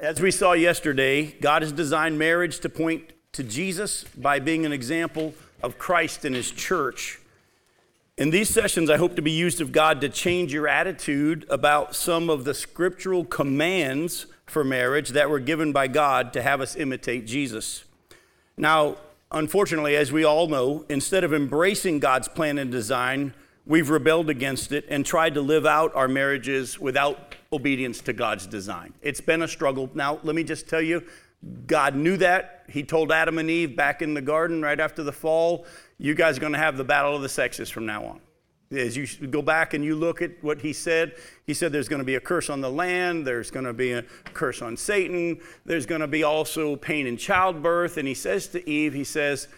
As we saw yesterday, God has designed marriage to point to Jesus by being an example of Christ and his church. In these sessions, I hope to be used of God to change your attitude about some of the scriptural commands for marriage that were given by God to have us imitate Jesus. Now, unfortunately, as we all know, instead of embracing God's plan and design, we've rebelled against it and tried to live out our marriages without obedience to God's design. It's been a struggle. Now, let me just tell you, God knew that. He told Adam and Eve back in the garden right after the fall, you guys are going to have the battle of the sexes from now on. As you go back and you look at what he said, he said there's going to be a curse on the land, there's going to be a curse on Satan, there's going to be also pain in childbirth. And he says to Eve, he says,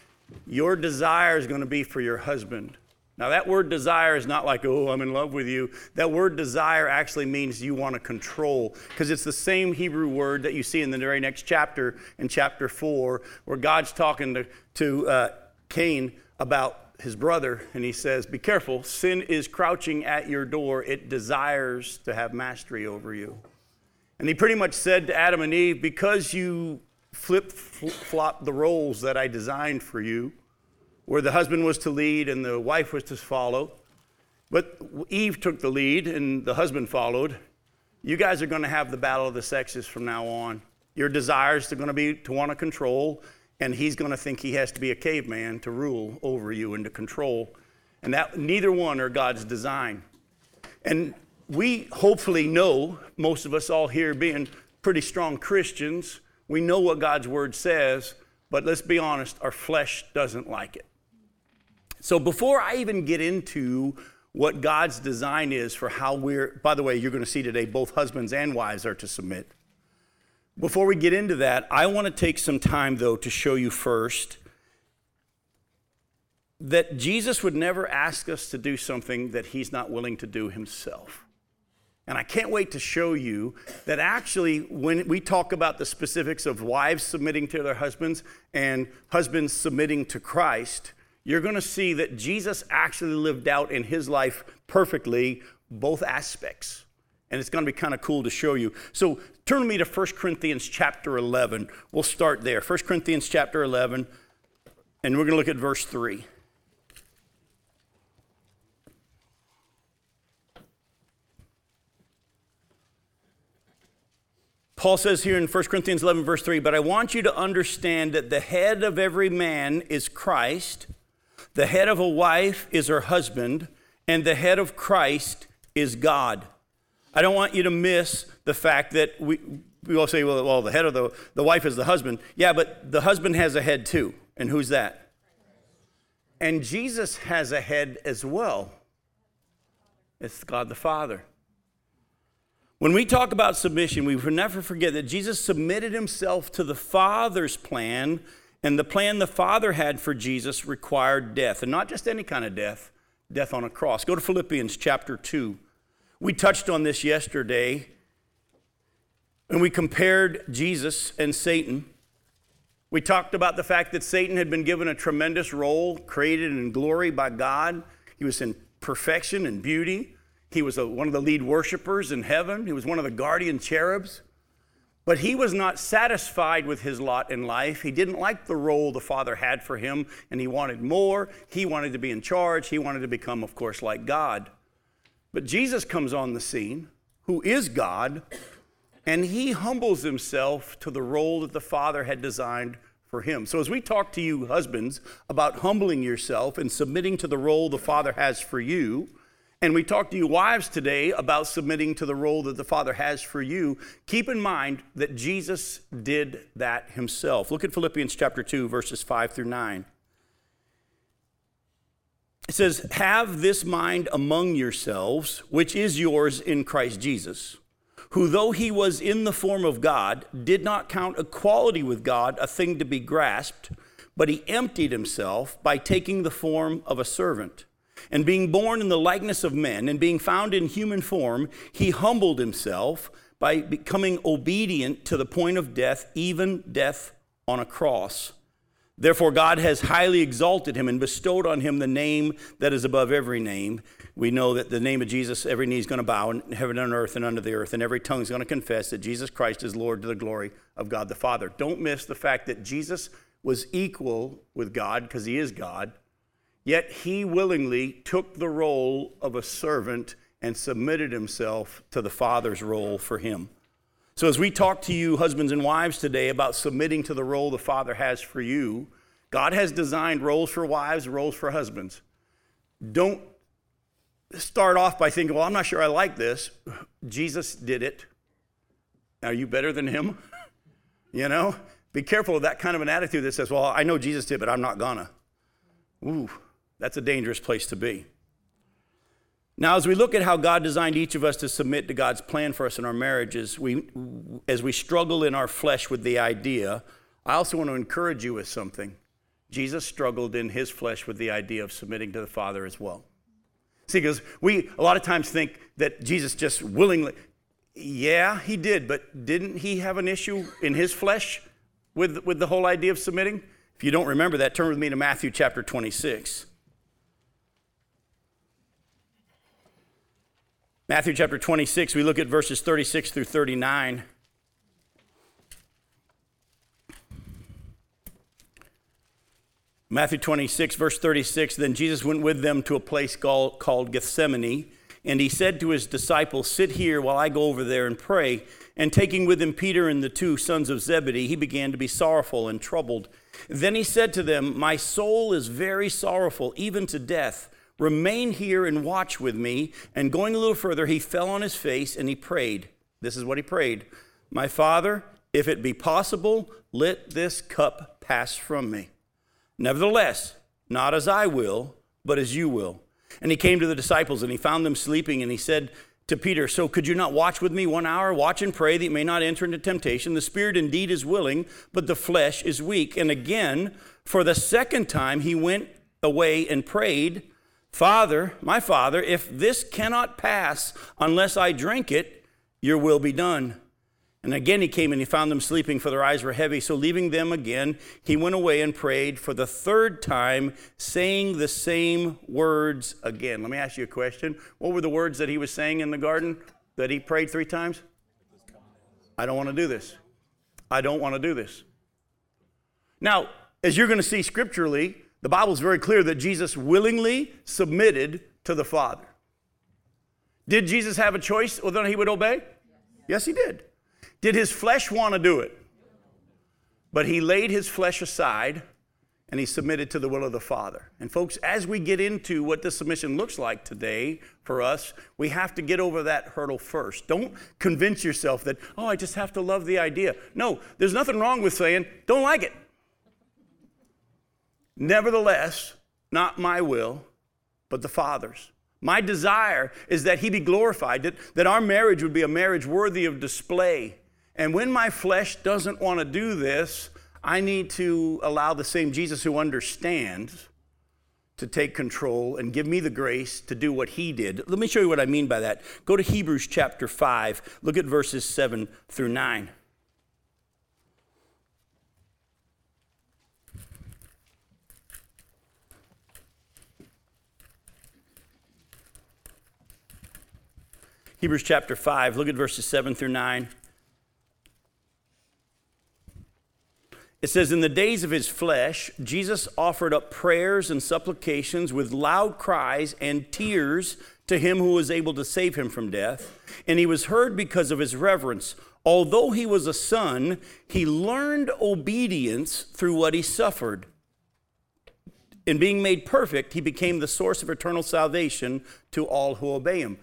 Your desire is going to be for your husband now, that word desire is not like, oh, I'm in love with you. That word desire actually means you want to control, because it's the same Hebrew word that you see in the very next chapter, in chapter 4, where God's talking to, to uh, Cain about his brother, and he says, Be careful, sin is crouching at your door. It desires to have mastery over you. And he pretty much said to Adam and Eve, Because you flip flop the roles that I designed for you, where the husband was to lead and the wife was to follow. But Eve took the lead and the husband followed. You guys are going to have the battle of the sexes from now on. Your desires are going to be to want to control, and he's going to think he has to be a caveman to rule over you and to control. And that neither one are God's design. And we hopefully know, most of us all here being pretty strong Christians, we know what God's word says, but let's be honest, our flesh doesn't like it. So before I even get into what God's design is for how we're, by the way, you're going to see today both husbands and wives are to submit. Before we get into that, I want to take some time, though, to show you first that Jesus would never ask us to do something that he's not willing to do himself. And I can't wait to show you that actually, when we talk about the specifics of wives submitting to their husbands and husbands submitting to Christ, you're going to see that Jesus actually lived out in his life perfectly both aspects. And it's going to be kind of cool to show you. So turn with me to 1 Corinthians chapter 11. We'll start there. 1 Corinthians chapter 11, and we're going to look at verse 3. Paul says here in 1 Corinthians 11, verse 3, but I want you to understand that the head of every man is Christ the head of a wife is her husband, and the head of Christ is God. I don't want you to miss the fact that we, we all say, well, well, the head of the, the wife is the husband. Yeah, but the husband has a head too. And who's that? And Jesus has a head as well. It's God the Father. When we talk about submission, we never forget that Jesus submitted himself to the Father's plan and the plan the Father had for Jesus required death, and not just any kind of death, death on a cross. Go to Philippians chapter 2. We touched on this yesterday, and we compared Jesus and Satan. We talked about the fact that Satan had been given a tremendous role, created in glory by God. He was in perfection and beauty. He was a, one of the lead worshipers in heaven. He was one of the guardian cherubs. But he was not satisfied with his lot in life. He didn't like the role the Father had for him, and he wanted more. He wanted to be in charge. He wanted to become, of course, like God. But Jesus comes on the scene, who is God, and he humbles himself to the role that the Father had designed for him. So, as we talk to you, husbands, about humbling yourself and submitting to the role the Father has for you, and we talk to you wives today about submitting to the role that the Father has for you. Keep in mind that Jesus did that himself. Look at Philippians chapter 2, verses 5 through 9. It says, Have this mind among yourselves, which is yours in Christ Jesus, who, though he was in the form of God, did not count equality with God a thing to be grasped, but he emptied himself by taking the form of a servant and being born in the likeness of men, and being found in human form, he humbled himself by becoming obedient to the point of death, even death on a cross. Therefore, God has highly exalted him and bestowed on him the name that is above every name. We know that the name of Jesus, every knee is going to bow in heaven and earth and under the earth, and every tongue is going to confess that Jesus Christ is Lord to the glory of God the Father. Don't miss the fact that Jesus was equal with God because he is God, yet he willingly took the role of a servant and submitted himself to the Father's role for him. So, as we talk to you, husbands and wives, today about submitting to the role the Father has for you, God has designed roles for wives, roles for husbands. Don't start off by thinking, well, I'm not sure I like this. Jesus did it. Are you better than him? you know? Be careful of that kind of an attitude that says, well, I know Jesus did, but I'm not gonna. Ooh, that's a dangerous place to be. Now, as we look at how God designed each of us to submit to God's plan for us in our marriages, we, as we struggle in our flesh with the idea, I also want to encourage you with something. Jesus struggled in his flesh with the idea of submitting to the Father as well. See, because we a lot of times think that Jesus just willingly, yeah, he did, but didn't he have an issue in his flesh with, with the whole idea of submitting? If you don't remember that, turn with me to Matthew chapter 26. Matthew chapter 26, we look at verses 36 through 39. Matthew 26, verse 36 Then Jesus went with them to a place called, Gethsemane, and he said to his disciples, Sit here while I go over there and pray. And taking with him Peter and the two sons of Zebedee, he began to be sorrowful and troubled. Then he said to them, My soul is very sorrowful, even to death. Remain here and watch with me. And going a little further, he fell on his face and he prayed. This is what he prayed My Father, if it be possible, let this cup pass from me. Nevertheless, not as I will, but as you will. And he came to the disciples and he found them sleeping, and he said to Peter, So could you not watch with me one hour? Watch and pray that you may not enter into temptation. The spirit indeed is willing, but the flesh is weak. And again, for the second time, he went away and prayed Father, my Father, if this cannot pass unless I drink it, your will be done. And again he came and he found them sleeping, for their eyes were heavy. So leaving them again, he went away and prayed for the third time, saying the same words again. Let me ask you a question. What were the words that he was saying in the garden that he prayed three times? I don't want to do this. I don't want to do this. Now, as you're going to see scripturally, the Bible is very clear that Jesus willingly submitted to the Father. Did Jesus have a choice whether he would obey? Yes, he did. Did his flesh want to do it? But he laid his flesh aside and he submitted to the will of the Father. And folks, as we get into what this submission looks like today for us, we have to get over that hurdle first. Don't convince yourself that, oh, I just have to love the idea. No, there's nothing wrong with saying, don't like it. Nevertheless, not my will, but the Father's. My desire is that He be glorified, that, that our marriage would be a marriage worthy of display. And when my flesh doesn't want to do this, I need to allow the same Jesus who understands to take control and give me the grace to do what he did. Let me show you what I mean by that. Go to Hebrews chapter 5, look at verses 7 through 9. Hebrews chapter 5, look at verses 7 through 9. It says, In the days of his flesh, Jesus offered up prayers and supplications with loud cries and tears to him who was able to save him from death. And he was heard because of his reverence. Although he was a son, he learned obedience through what he suffered. In being made perfect, he became the source of eternal salvation to all who obey him.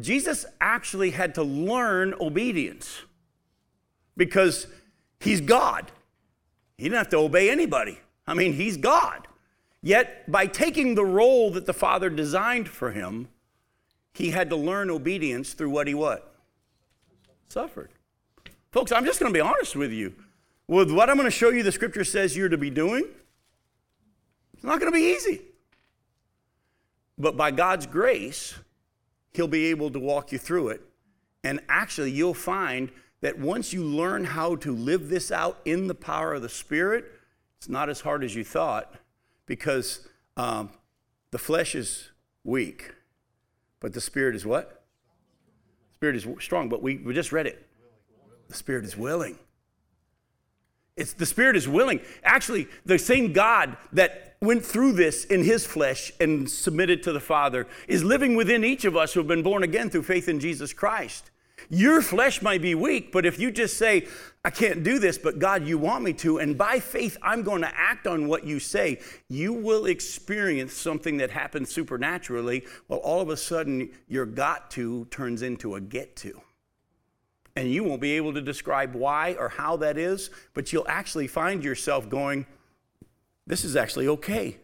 Jesus actually had to learn obedience because he's God. He didn't have to obey anybody. I mean, he's God. Yet, by taking the role that the Father designed for him, he had to learn obedience through what he what? Suffered. Folks, I'm just going to be honest with you. With what I'm going to show you, the scripture says you're to be doing, it's not going to be easy. But by God's grace, He'll be able to walk you through it. And actually, you'll find that once you learn how to live this out in the power of the Spirit, It's not as hard as you thought because um, the flesh is weak, but the spirit is what? Spirit is strong, but we, we just read it. The spirit is willing. It's the spirit is willing. Actually, the same God that went through this in his flesh and submitted to the Father is living within each of us who have been born again through faith in Jesus Christ. Your flesh might be weak, but if you just say, I can't do this, but God, you want me to, and by faith, I'm going to act on what you say, you will experience something that happens supernaturally. Well, all of a sudden, your got to turns into a get to. And you won't be able to describe why or how that is, but you'll actually find yourself going, This is actually okay.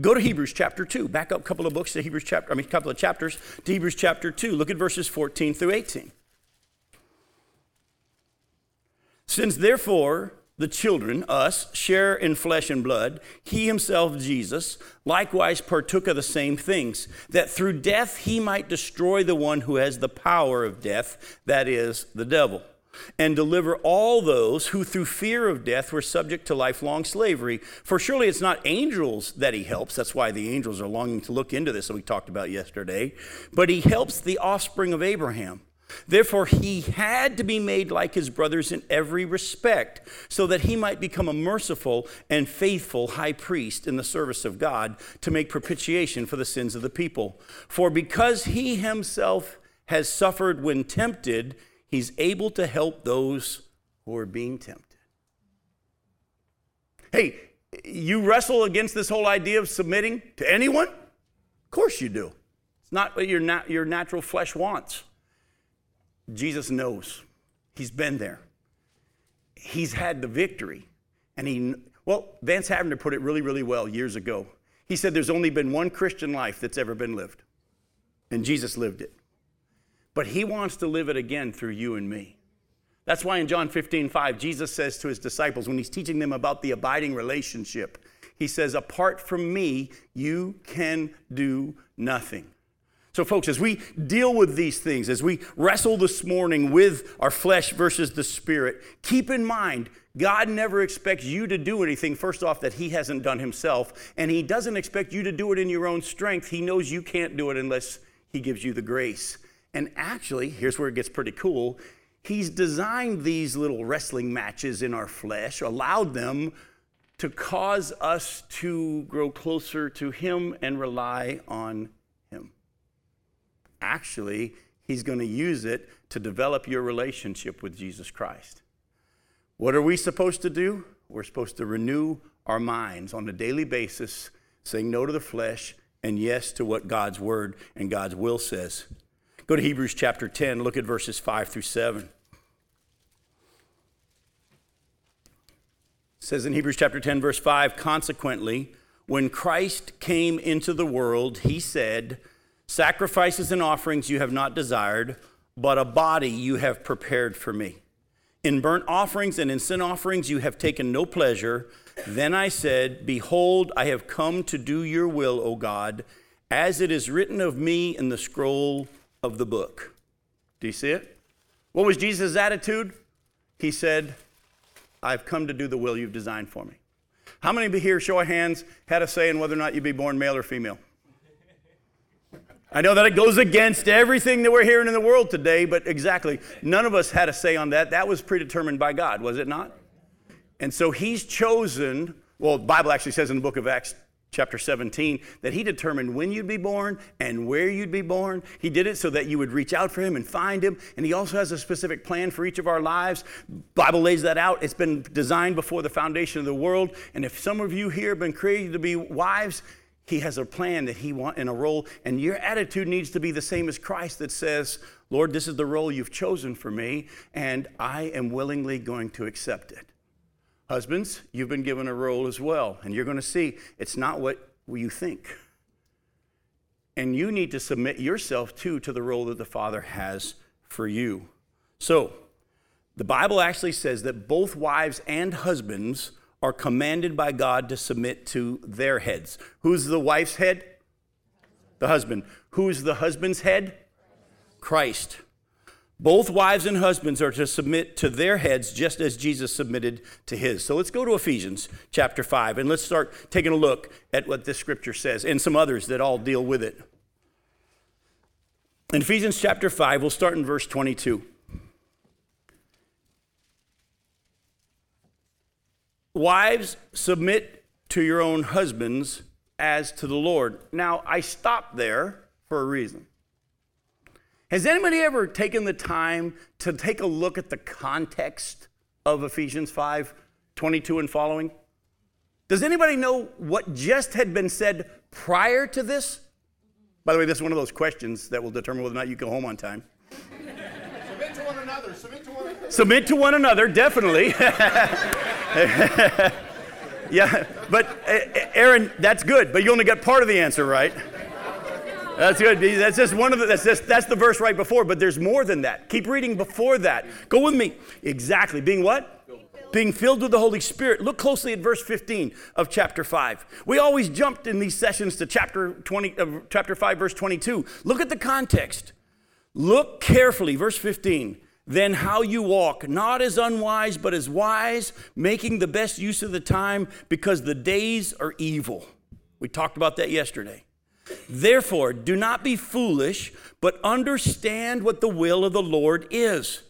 Go to Hebrews chapter 2. Back up a couple of books to Hebrews chapter, I mean, a couple of chapters to Hebrews chapter 2. Look at verses 14 through 18. Since therefore the children, us, share in flesh and blood, he himself, Jesus, likewise partook of the same things, that through death he might destroy the one who has the power of death, that is, the devil, and deliver all those who through fear of death were subject to lifelong slavery. For surely it's not angels that he helps. That's why the angels are longing to look into this that we talked about yesterday. But he helps the offspring of Abraham. Therefore, he had to be made like his brothers in every respect, so that he might become a merciful and faithful high priest in the service of God to make propitiation for the sins of the people. For because he himself has suffered when tempted, he's able to help those who are being tempted. Hey, you wrestle against this whole idea of submitting to anyone? Of course you do. It's not what your, nat- your natural flesh wants. Jesus knows. He's been there. He's had the victory. And he, well, Vance Havner put it really, really well years ago. He said there's only been one Christian life that's ever been lived, and Jesus lived it. But he wants to live it again through you and me. That's why in John 15, 5, Jesus says to his disciples when he's teaching them about the abiding relationship, he says, Apart from me, you can do nothing. So, folks, as we deal with these things, as we wrestle this morning with our flesh versus the spirit, keep in mind God never expects you to do anything, first off, that He hasn't done Himself. And He doesn't expect you to do it in your own strength. He knows you can't do it unless He gives you the grace. And actually, here's where it gets pretty cool He's designed these little wrestling matches in our flesh, allowed them to cause us to grow closer to Him and rely on Him. Actually, He's going to use it to develop your relationship with Jesus Christ. What are we supposed to do? We're supposed to renew our minds on a daily basis, saying no to the flesh and yes to what God's word and God's will says. Go to Hebrews chapter 10, look at verses 5 through 7. It says in Hebrews chapter 10, verse 5 Consequently, when Christ came into the world, he said, Sacrifices and offerings you have not desired, but a body you have prepared for me. In burnt offerings and in sin offerings you have taken no pleasure. Then I said, Behold, I have come to do your will, O God, as it is written of me in the scroll of the book. Do you see it? What was Jesus' attitude? He said, I've come to do the will you've designed for me. How many of you here, show of hands, had a say in whether or not you'd be born male or female? I know that it goes against everything that we're hearing in the world today, but exactly, none of us had a say on that. That was predetermined by God, was it not? And so he's chosen, well, the Bible actually says in the book of Acts, chapter 17, that he determined when you'd be born and where you'd be born. He did it so that you would reach out for him and find him. And he also has a specific plan for each of our lives. Bible lays that out. It's been designed before the foundation of the world. And if some of you here have been created to be wives, he has a plan that he wants in a role, and your attitude needs to be the same as Christ that says, Lord, this is the role you've chosen for me, and I am willingly going to accept it. Husbands, you've been given a role as well, and you're going to see it's not what you think. And you need to submit yourself too to the role that the Father has for you. So, the Bible actually says that both wives and husbands are commanded by God to submit to their heads. Who's the wife's head? The husband. Who's the husband's head? Christ. Both wives and husbands are to submit to their heads just as Jesus submitted to his. So let's go to Ephesians chapter 5 and let's start taking a look at what this scripture says and some others that all deal with it. In Ephesians chapter 5, we'll start in verse 22. Wives, submit to your own husbands as to the Lord. Now, I stop there for a reason. Has anybody ever taken the time to take a look at the context of Ephesians 5 22 and following? Does anybody know what just had been said prior to this? By the way, this is one of those questions that will determine whether or not you go home on time. Submit to one another. Submit to one another. Submit to one another, definitely. yeah, but eh, eh, Aaron, that's good, but you only got part of the answer right. That's good. That's just one of the, that's just, that's the verse right before, but there's more than that. Keep reading before that. Go with me. Exactly. Being what? being filled with the Holy Spirit. Look closely at verse 15 of chapter 5. We always jumped in these sessions to chapter 20 uh, chapter 5 verse 22. Look at the context. Look carefully verse 15. Then how you walk, not as unwise but as wise, making the best use of the time because the days are evil. We talked about that yesterday. Therefore, do not be foolish, but understand what the will of the Lord is.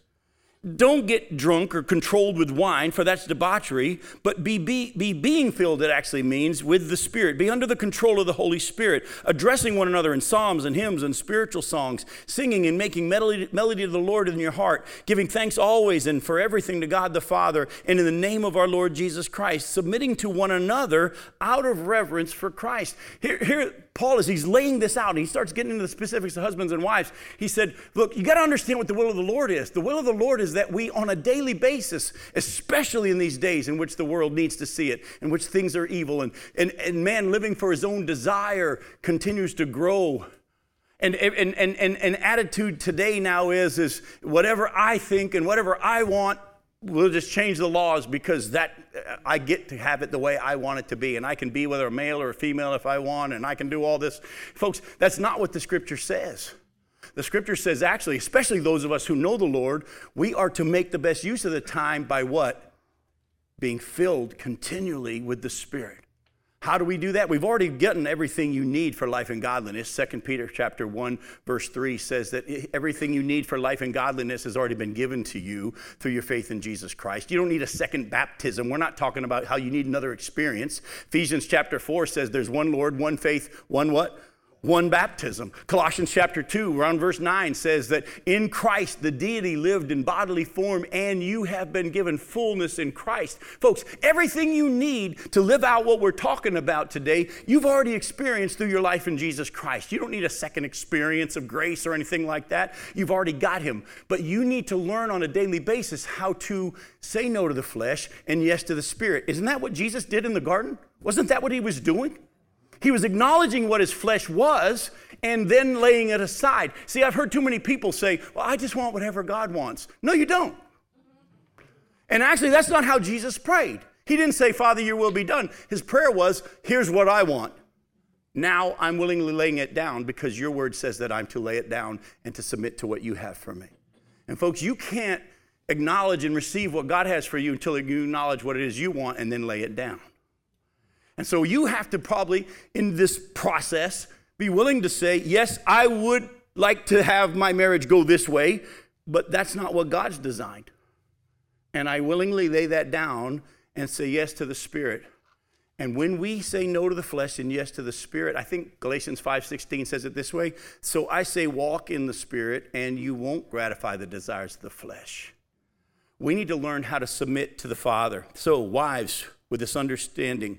Don't get drunk or controlled with wine, for that's debauchery, but be, be, be being filled, it actually means, with the Spirit. Be under the control of the Holy Spirit, addressing one another in psalms and hymns and spiritual songs, singing and making melody, melody to the Lord in your heart, giving thanks always and for everything to God the Father, and in the name of our Lord Jesus Christ, submitting to one another out of reverence for Christ. Here, here Paul, as he's laying this out, and he starts getting into the specifics of husbands and wives, he said, Look, you got to understand what the will of the Lord is. The will of the Lord is that we, on a daily basis, especially in these days in which the world needs to see it, in which things are evil, and, and, and man living for his own desire continues to grow. And, and, and, and, and attitude today now is, is whatever I think and whatever I want, we'll just change the laws because that uh, I get to have it the way I want it to be and I can be whether a male or a female if I want and I can do all this. Folks, that's not what the scripture says. The scripture says actually, especially those of us who know the Lord, we are to make the best use of the time by what? Being filled continually with the Spirit. How do we do that? We've already gotten everything you need for life and godliness. 2 Peter chapter 1 verse 3 says that everything you need for life and godliness has already been given to you through your faith in Jesus Christ. You don't need a second baptism. We're not talking about how you need another experience. Ephesians chapter 4 says there's one Lord, one faith, one what? One baptism. Colossians chapter 2, around verse 9, says that in Christ the deity lived in bodily form and you have been given fullness in Christ. Folks, everything you need to live out what we're talking about today, you've already experienced through your life in Jesus Christ. You don't need a second experience of grace or anything like that. You've already got Him. But you need to learn on a daily basis how to say no to the flesh and yes to the Spirit. Isn't that what Jesus did in the garden? Wasn't that what He was doing? He was acknowledging what his flesh was and then laying it aside. See, I've heard too many people say, Well, I just want whatever God wants. No, you don't. And actually, that's not how Jesus prayed. He didn't say, Father, your will be done. His prayer was, Here's what I want. Now I'm willingly laying it down because your word says that I'm to lay it down and to submit to what you have for me. And folks, you can't acknowledge and receive what God has for you until you acknowledge what it is you want and then lay it down. And so you have to probably, in this process, be willing to say, yes, I would like to have my marriage go this way, but that's not what God's designed. And I willingly lay that down and say yes to the Spirit. And when we say no to the flesh and yes to the Spirit, I think Galatians 5:16 says it this way. So I say walk in the Spirit, and you won't gratify the desires of the flesh. We need to learn how to submit to the Father. So, wives, with this understanding,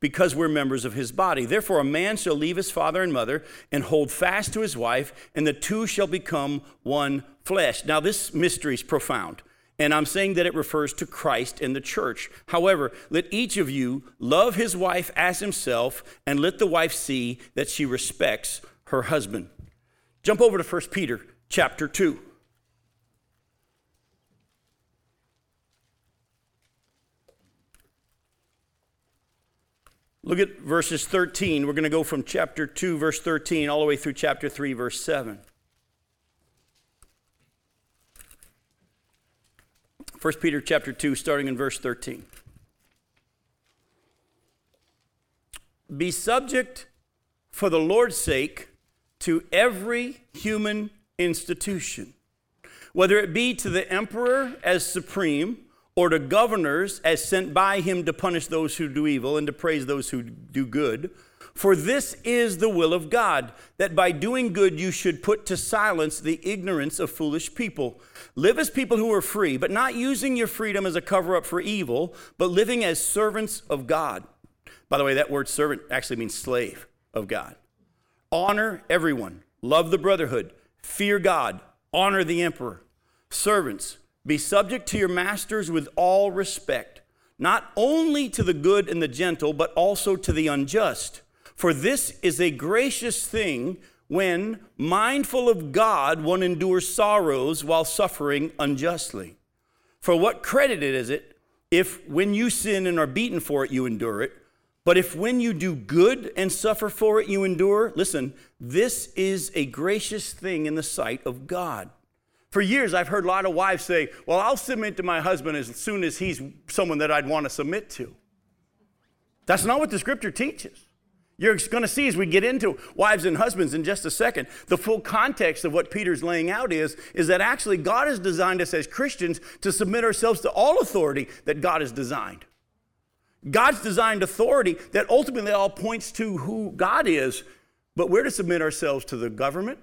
because we're members of his body. Therefore, a man shall leave his father and mother and hold fast to his wife, and the two shall become one flesh. Now, this mystery is profound. And I'm saying that it refers to Christ and the church. However, let each of you love his wife as himself, and let the wife see that she respects her husband. Jump over to 1 Peter chapter 2. Look at verses 13. We're going to go from chapter 2, verse 13, all the way through chapter 3, verse 7. 1 Peter chapter 2, starting in verse 13. Be subject for the Lord's sake to every human institution, whether it be to the emperor as supreme or to governors as sent by him to punish those who do evil and to praise those who do good. For this is the will of God, that by doing good you should put to silence the ignorance of foolish people. Live as people who are free, but not using your freedom as a cover up for evil, but living as servants of God. By the way, that word servant actually means slave of God. Honor everyone, love the brotherhood, fear God, honor the emperor. Servants, be subject to your masters with all respect, not only to the good and the gentle, but also to the unjust. For this is a gracious thing when, mindful of God, one endures sorrows while suffering unjustly. For what credit is it if, when you sin and are beaten for it, you endure it? But if when you do good and suffer for it, you endure, listen, this is a gracious thing in the sight of God. For years, I've heard a lot of wives say, Well, I'll submit to my husband as soon as he's someone that I'd want to submit to. That's not what the scripture teaches. You're going to see as we get into wives and husbands in just a second, the full context of what Peter's laying out is, is that actually God has designed us as Christians to submit ourselves to all authority that God has designed. God's designed authority that ultimately all points to who God is, but we're to submit ourselves to the government,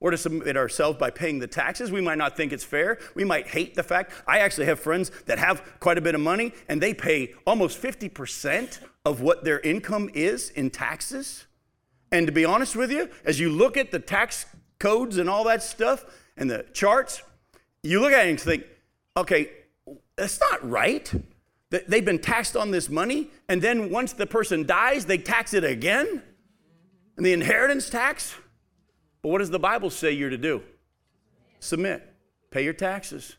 or to submit ourselves by paying the taxes. We might not think it's fair. We might hate the fact. I actually have friends that have quite a bit of money and they pay almost 50% of what their income is in taxes. And to be honest with you, as you look at the tax codes and all that stuff and the charts, you look at it and think, okay, that's not right. They've been taxed on this money, and then once the person dies, they tax it again. And the inheritance tax, but what does the Bible say you're to do? Submit. Pay your taxes.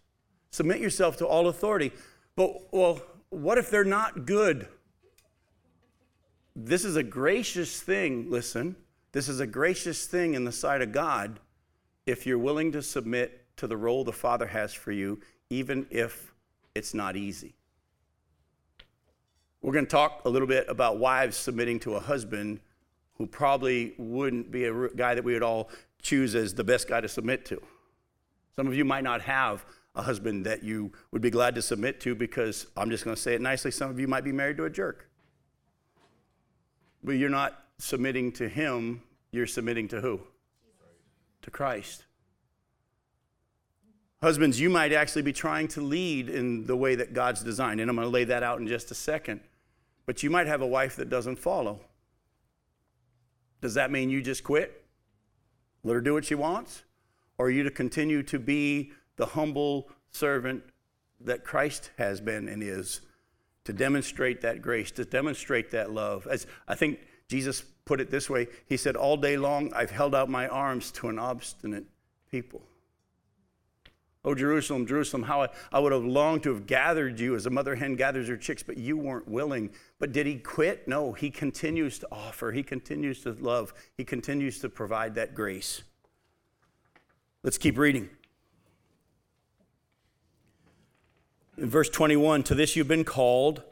Submit yourself to all authority. But, well, what if they're not good? This is a gracious thing, listen. This is a gracious thing in the sight of God if you're willing to submit to the role the Father has for you, even if it's not easy. We're going to talk a little bit about wives submitting to a husband who probably wouldn't be a guy that we would all choose as the best guy to submit to. Some of you might not have a husband that you would be glad to submit to because I'm just going to say it nicely. Some of you might be married to a jerk. But you're not submitting to him, you're submitting to who? To Christ. Husbands, you might actually be trying to lead in the way that God's designed, and I'm going to lay that out in just a second. But you might have a wife that doesn't follow. Does that mean you just quit? Let her do what she wants? Or are you to continue to be the humble servant that Christ has been and is, to demonstrate that grace, to demonstrate that love? As I think Jesus put it this way He said, All day long I've held out my arms to an obstinate people. Oh, Jerusalem, Jerusalem, how I, I would have longed to have gathered you as a mother hen gathers her chicks, but you weren't willing. But did he quit? No, he continues to offer, he continues to love, he continues to provide that grace. Let's keep reading. In verse 21, to this you've been called,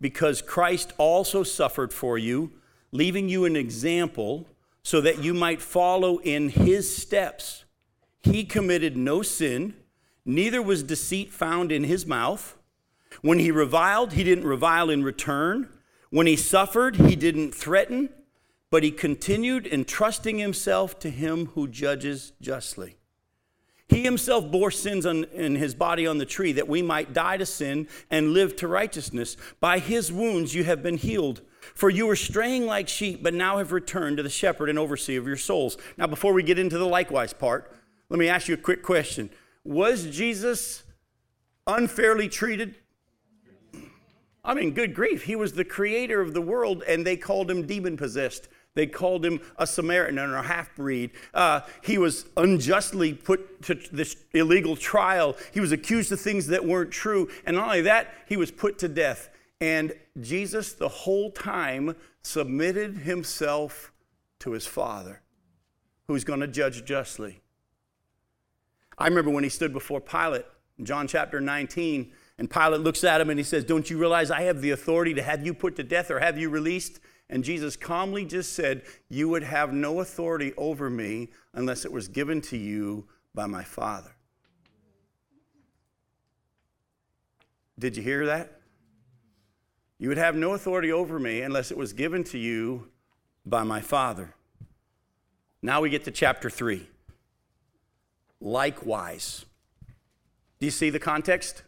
because Christ also suffered for you, leaving you an example so that you might follow in his steps. He committed no sin, neither was deceit found in his mouth. When he reviled, he didn't revile in return. When he suffered, he didn't threaten, but he continued entrusting himself to him who judges justly. He himself bore sins on, in his body on the tree that we might die to sin and live to righteousness. By his wounds you have been healed. For you were straying like sheep, but now have returned to the shepherd and overseer of your souls. Now, before we get into the likewise part, let me ask you a quick question Was Jesus unfairly treated? I mean, good grief. He was the creator of the world, and they called him demon possessed. They called him a Samaritan or a half breed. Uh, he was unjustly put to this illegal trial. He was accused of things that weren't true. And not only that, he was put to death. And Jesus, the whole time, submitted himself to his Father, who's going to judge justly. I remember when he stood before Pilate in John chapter 19, and Pilate looks at him and he says, Don't you realize I have the authority to have you put to death or have you released? And Jesus calmly just said, You would have no authority over me unless it was given to you by my Father. Did you hear that? You would have no authority over me unless it was given to you by my Father. Now we get to chapter 3. Likewise. Do you see the context?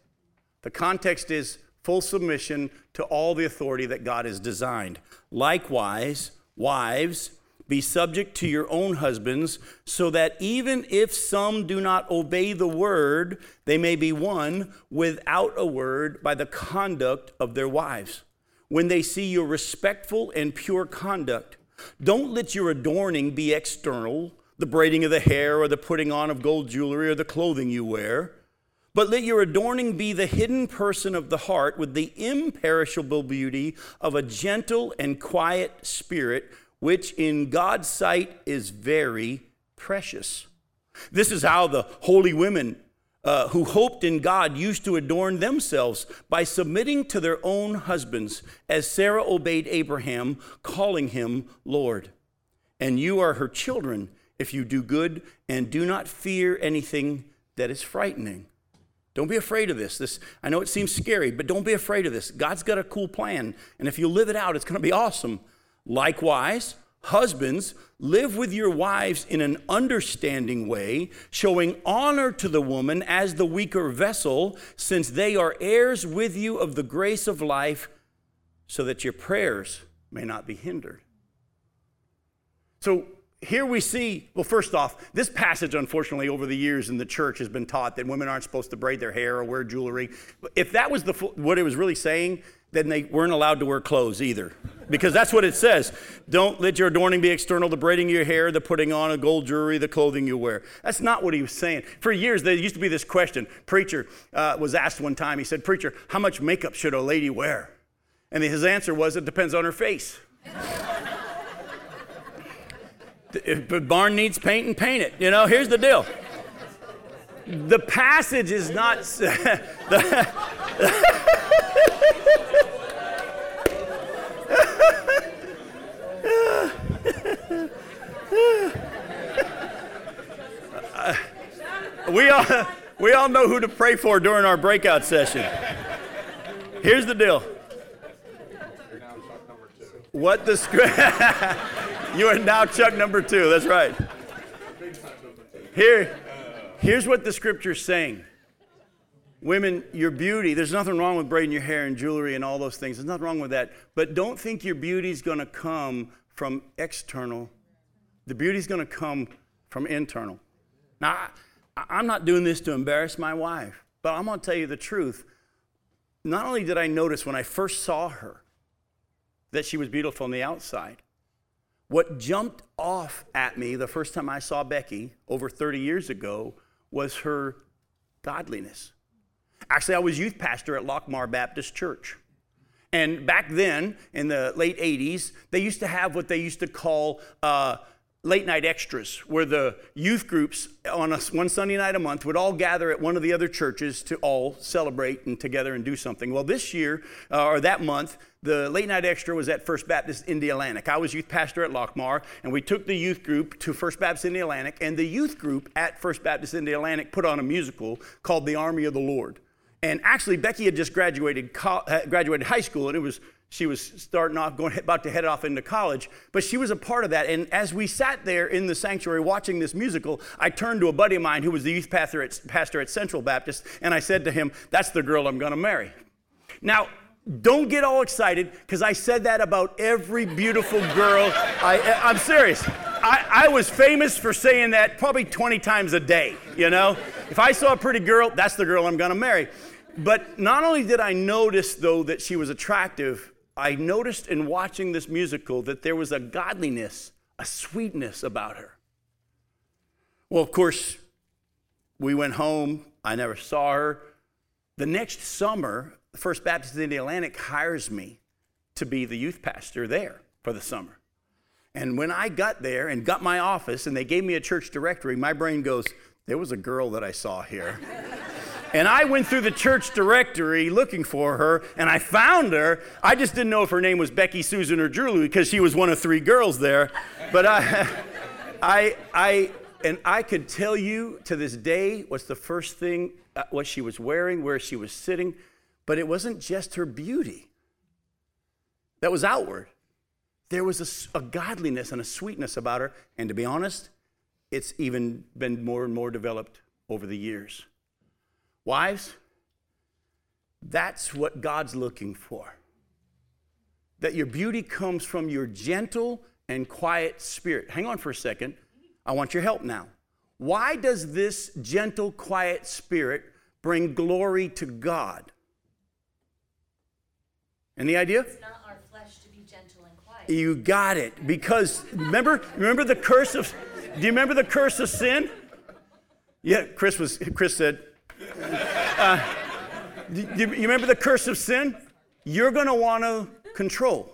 The context is full submission to all the authority that God has designed. Likewise, wives, be subject to your own husbands, so that even if some do not obey the word, they may be won without a word by the conduct of their wives. When they see your respectful and pure conduct, don't let your adorning be external, the braiding of the hair or the putting on of gold jewelry or the clothing you wear but let your adorning be the hidden person of the heart with the imperishable beauty of a gentle and quiet spirit, which in God's sight is very precious. This is how the holy women uh, who hoped in God used to adorn themselves by submitting to their own husbands, as Sarah obeyed Abraham, calling him Lord. And you are her children if you do good and do not fear anything that is frightening. Don't be afraid of this. This I know it seems scary, but don't be afraid of this. God's got a cool plan, and if you live it out, it's going to be awesome. Likewise, husbands, live with your wives in an understanding way, showing honor to the woman as the weaker vessel, since they are heirs with you of the grace of life, so that your prayers may not be hindered. So, here we see, well, first off, this passage, unfortunately, over the years in the church has been taught that women aren't supposed to braid their hair or wear jewelry. If that was the, what it was really saying, then they weren't allowed to wear clothes either. Because that's what it says. Don't let your adorning be external, the braiding of your hair, the putting on of gold jewelry, the clothing you wear. That's not what he was saying. For years, there used to be this question. Preacher uh, was asked one time, he said, Preacher, how much makeup should a lady wear? And his answer was, It depends on her face. If the barn needs painting, paint it. You know, here's the deal. The passage is not. the, we all, we all know who to pray for during our breakout session. Here's the deal. What the script. You are now Chuck number two. That's right. Here, here's what the scripture's saying. Women, your beauty, there's nothing wrong with braiding your hair and jewelry and all those things. There's nothing wrong with that. But don't think your beauty's going to come from external. The beauty's going to come from internal. Now, I'm not doing this to embarrass my wife, but I'm going to tell you the truth. Not only did I notice when I first saw her that she was beautiful on the outside, what jumped off at me the first time I saw Becky over 30 years ago was her godliness. Actually, I was youth pastor at Lockmar Baptist Church. And back then, in the late 80s, they used to have what they used to call uh, late night extras where the youth groups on a, one Sunday night a month would all gather at one of the other churches to all celebrate and together and do something. Well, this year uh, or that month, the late night extra was at First Baptist Indialantic. I was youth pastor at Lockmar, and we took the youth group to First Baptist Indialantic, and the youth group at First Baptist Indialantic put on a musical called The Army of the Lord. And actually, Becky had just graduated, graduated high school, and it was she was starting off, going about to head off into college, but she was a part of that. And as we sat there in the sanctuary watching this musical, I turned to a buddy of mine who was the youth pastor at, pastor at Central Baptist, and I said to him, "That's the girl I'm going to marry." Now, don't get all excited because I said that about every beautiful girl. I, am serious. I, I, was famous for saying that probably 20 times a day, you know? If I saw a pretty girl, that's the girl I'm gonna marry. But not only did I notice, though, that she was attractive, I noticed in watching this musical that there was a godliness, a sweetness about her. Well, of course, we went home. I never saw her. The next summer, First Baptist Indialantic hires me to be the youth pastor there for the summer. And when I got there and got my office and they gave me a church directory, my brain goes, there was a girl that I saw here. And I went through the church directory looking for her, and I found her. I just didn't know if her name was Becky, Susan, or Julie because she was one of three girls there. But I, I, I, and I could tell you to this day what's the first thing, uh, what she was wearing, where she was sitting. But it wasn't just her beauty that was outward. There was a, a godliness and a sweetness about her. And to be honest, it's even been more and more developed over the years. Wives, that's what God's looking for. That your beauty comes from your gentle and quiet spirit. Hang on for a second. I want your help now. Why does this gentle, quiet spirit bring glory to God? Any idea? It's not our flesh to be gentle and quiet. You got it. Because remember, remember the curse of do you remember the curse of sin? Yeah, Chris was Chris said, uh, you, you remember the curse of sin? You're going to want to control.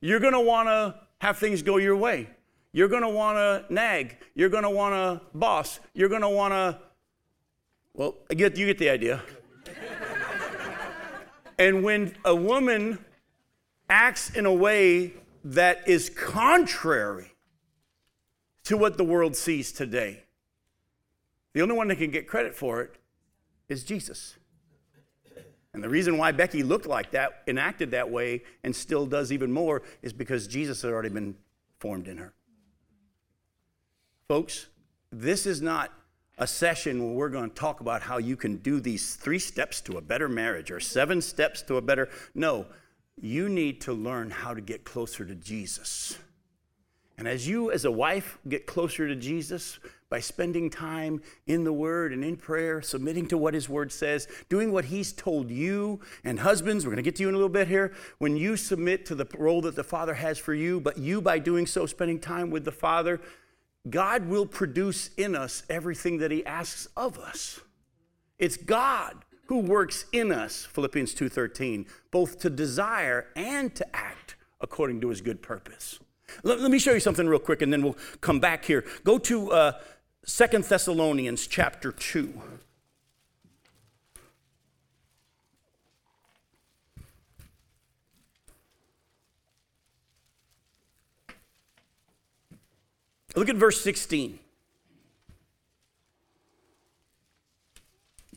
You're going to want to have things go your way. You're going to want to nag. You're going to want to boss. You're going to want to, well, you get, you get the idea. and when a woman acts in a way that is contrary to what the world sees today, the only one that can get credit for it is Jesus. And the reason why Becky looked like that and acted that way and still does even more is because Jesus had already been formed in her. Folks, this is not a session where we're going to talk about how you can do these three steps to a better marriage or seven steps to a better. No, you need to learn how to get closer to Jesus. And as you, as a wife, get closer to Jesus, by spending time in the Word and in prayer, submitting to what His Word says, doing what He's told you. And husbands, we're going to get to you in a little bit here. When you submit to the role that the Father has for you, but you, by doing so, spending time with the Father, God will produce in us everything that He asks of us. It's God who works in us, Philippians 2:13, both to desire and to act according to His good purpose. Let, let, me show you something real quick, and then we'll come back here. Go to uh, Second Thessalonians chapter 2. Look at verse 16.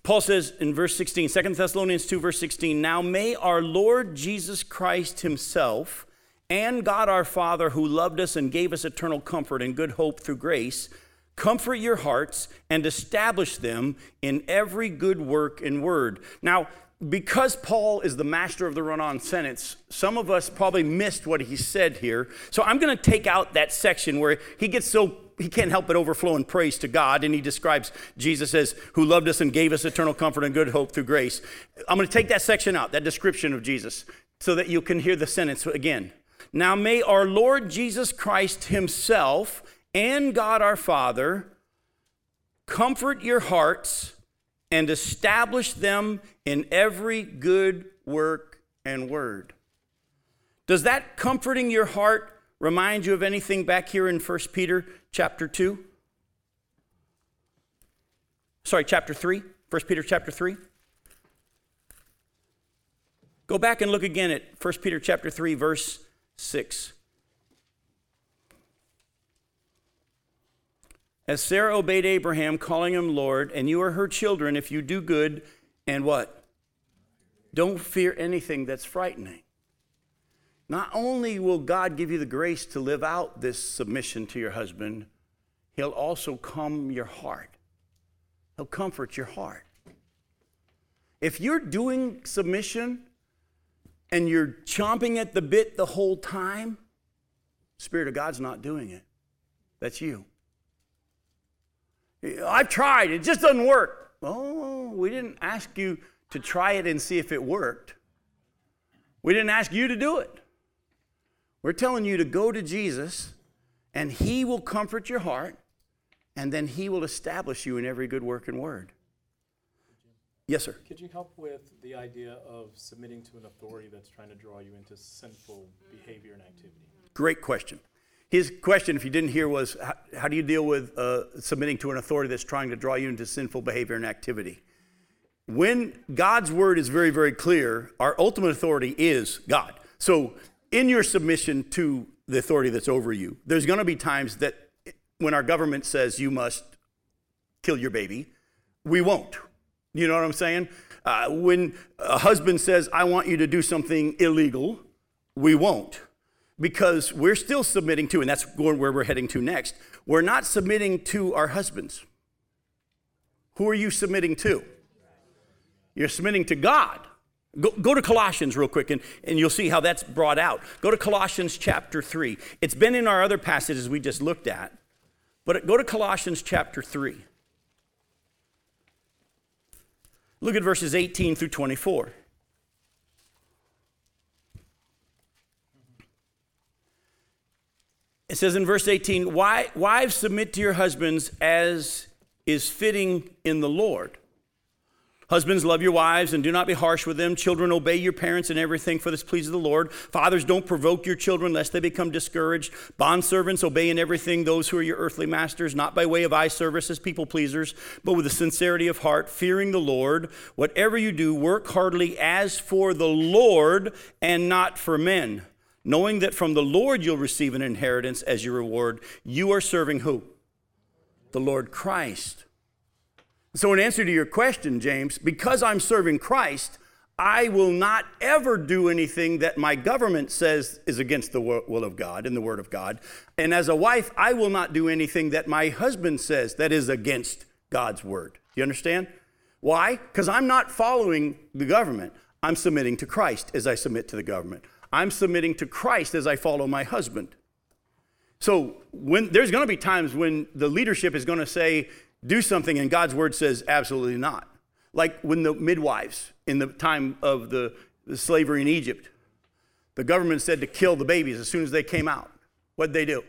Paul says in verse 16, 2 Thessalonians 2, verse 16, Now may our Lord Jesus Christ himself and God our Father, who loved us and gave us eternal comfort and good hope through grace, comfort your hearts and establish them in every good work and word. Now, because Paul is the master of the run on sentence, some of us probably missed what he said here. So I'm going to take out that section where he gets so he can't help but overflow in praise to God, and he describes Jesus as who loved us and gave us eternal comfort and good hope through grace. I'm going to take that section out, that description of Jesus, so that you can hear the sentence again. Now may our Lord Jesus Christ himself and God our Father comfort your hearts and establish them in every good work and word. Does that comforting your heart remind you of anything back here in 1 Peter chapter 2? Sorry, chapter 3? 1 Peter chapter 3? Go back and look again at 1 Peter chapter 3 verse 6. As Sarah obeyed Abraham, calling him Lord, and you are her children if you do good and what? Don't fear anything that's frightening. Not only will God give you the grace to live out this submission to your husband, He'll also calm your heart. He'll comfort your heart. If you're doing submission and you're chomping at the bit the whole time, Spirit of God's not doing it. That's you. I've tried, it just doesn't work. Oh, we didn't ask you to try it and see if it worked. We didn't ask you to do it. We're telling you to go to Jesus, and He will comfort your heart, and then He will establish you in every good work and word. Yes, sir. Could you help with the idea of submitting to an authority that's trying to draw you into sinful behavior and activity? Great question. His question, if you didn't hear, was how, how do you deal with uh, submitting to an authority that's trying to draw you into sinful behavior and activity? When God's word is very, very clear, our ultimate authority is God. So, in your submission to the authority that's over you, there's going to be times that when our government says you must kill your baby, we won't. You know what I'm saying? Uh, when a husband says, I want you to do something illegal, we won't. Because we're still submitting to, and that's where we're heading to next, we're not submitting to our husbands. Who are you submitting to? You're submitting to God. Go, go, to Colossians real quick and, and you'll see how that's brought out. Go to Colossians chapter 3. It's been in our other passages we just looked at, but go to Colossians chapter 3. Look at verses 18 through 24. It says in verse 18, Wives, submit to your husbands as is fitting in the Lord. Husbands, love your wives and do not be harsh with them. Children, obey your parents in everything, for this pleases the Lord. Fathers, don't provoke your children lest they become discouraged. Bondservants, obey in everything those who are your earthly masters, not by way of eye service as people pleasers, but with a sincerity of heart, fearing the Lord. Whatever you do, work heartily as for the Lord and not for men, knowing that from the Lord you'll receive an inheritance as your reward. You are serving who? The Lord Christ. So, in answer to your question, James, because I'm serving Christ, I will not ever do anything that my government says is against the will of God and the Word of God. And as a wife, I will not do anything that my husband says that is against God's Word. Do you understand? Why? Because I'm not following the government. I'm submitting to Christ as I submit to the government. I'm submitting to Christ as I follow my husband. So when there's going to be times when the leadership is going to say, do something and God's word says absolutely not. Like when the midwives in the time of the, the slavery in Egypt, the government said to kill the babies as soon as they came out. What'd they do?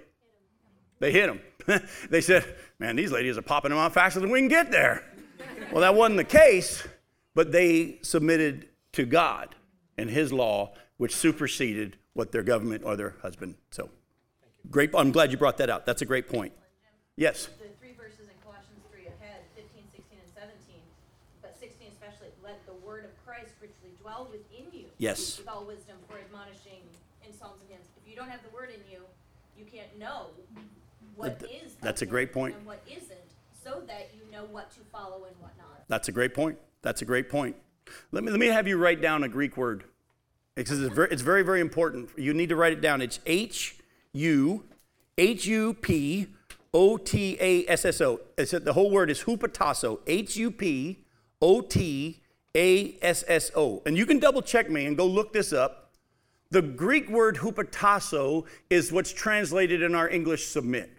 They hit them. they said, Man, these ladies are popping them out faster than we can get there. well, that wasn't the case, but they submitted to God and His law, which superseded what their government or their husband. So, great. I'm glad you brought that up. That's a great point. Yes. The three verses in Colossians 3 ahead, 15, 16, and 17, but 16 especially, let the word of Christ richly dwell within you. Yes. With all wisdom for admonishing in psalms and hymns. If you don't have the word in you, you can't know what Th- is. that's a great point. And what isn't, so that you know what to follow and what not. That's a great point. That's a great point. Let me, let me have you write down a Greek word. Because it's very, it's very, very important. You need to write it down. It's H U H U P O T A S S O. The whole word is hupotasso. H U P O T a S S O. And you can double check me and go look this up. The Greek word hupotasso is what's translated in our English submit.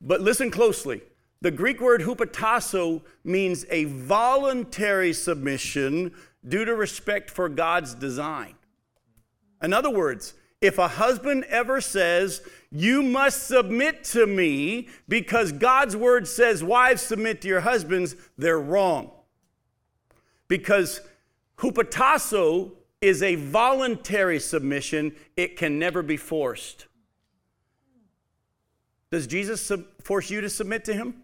But listen closely. The Greek word hupotasso means a voluntary submission due to respect for God's design. In other words, if a husband ever says, You must submit to me because God's word says, Wives submit to your husbands, they're wrong because hupotasso is a voluntary submission, it can never be forced. Does Jesus sub- force you to submit to him?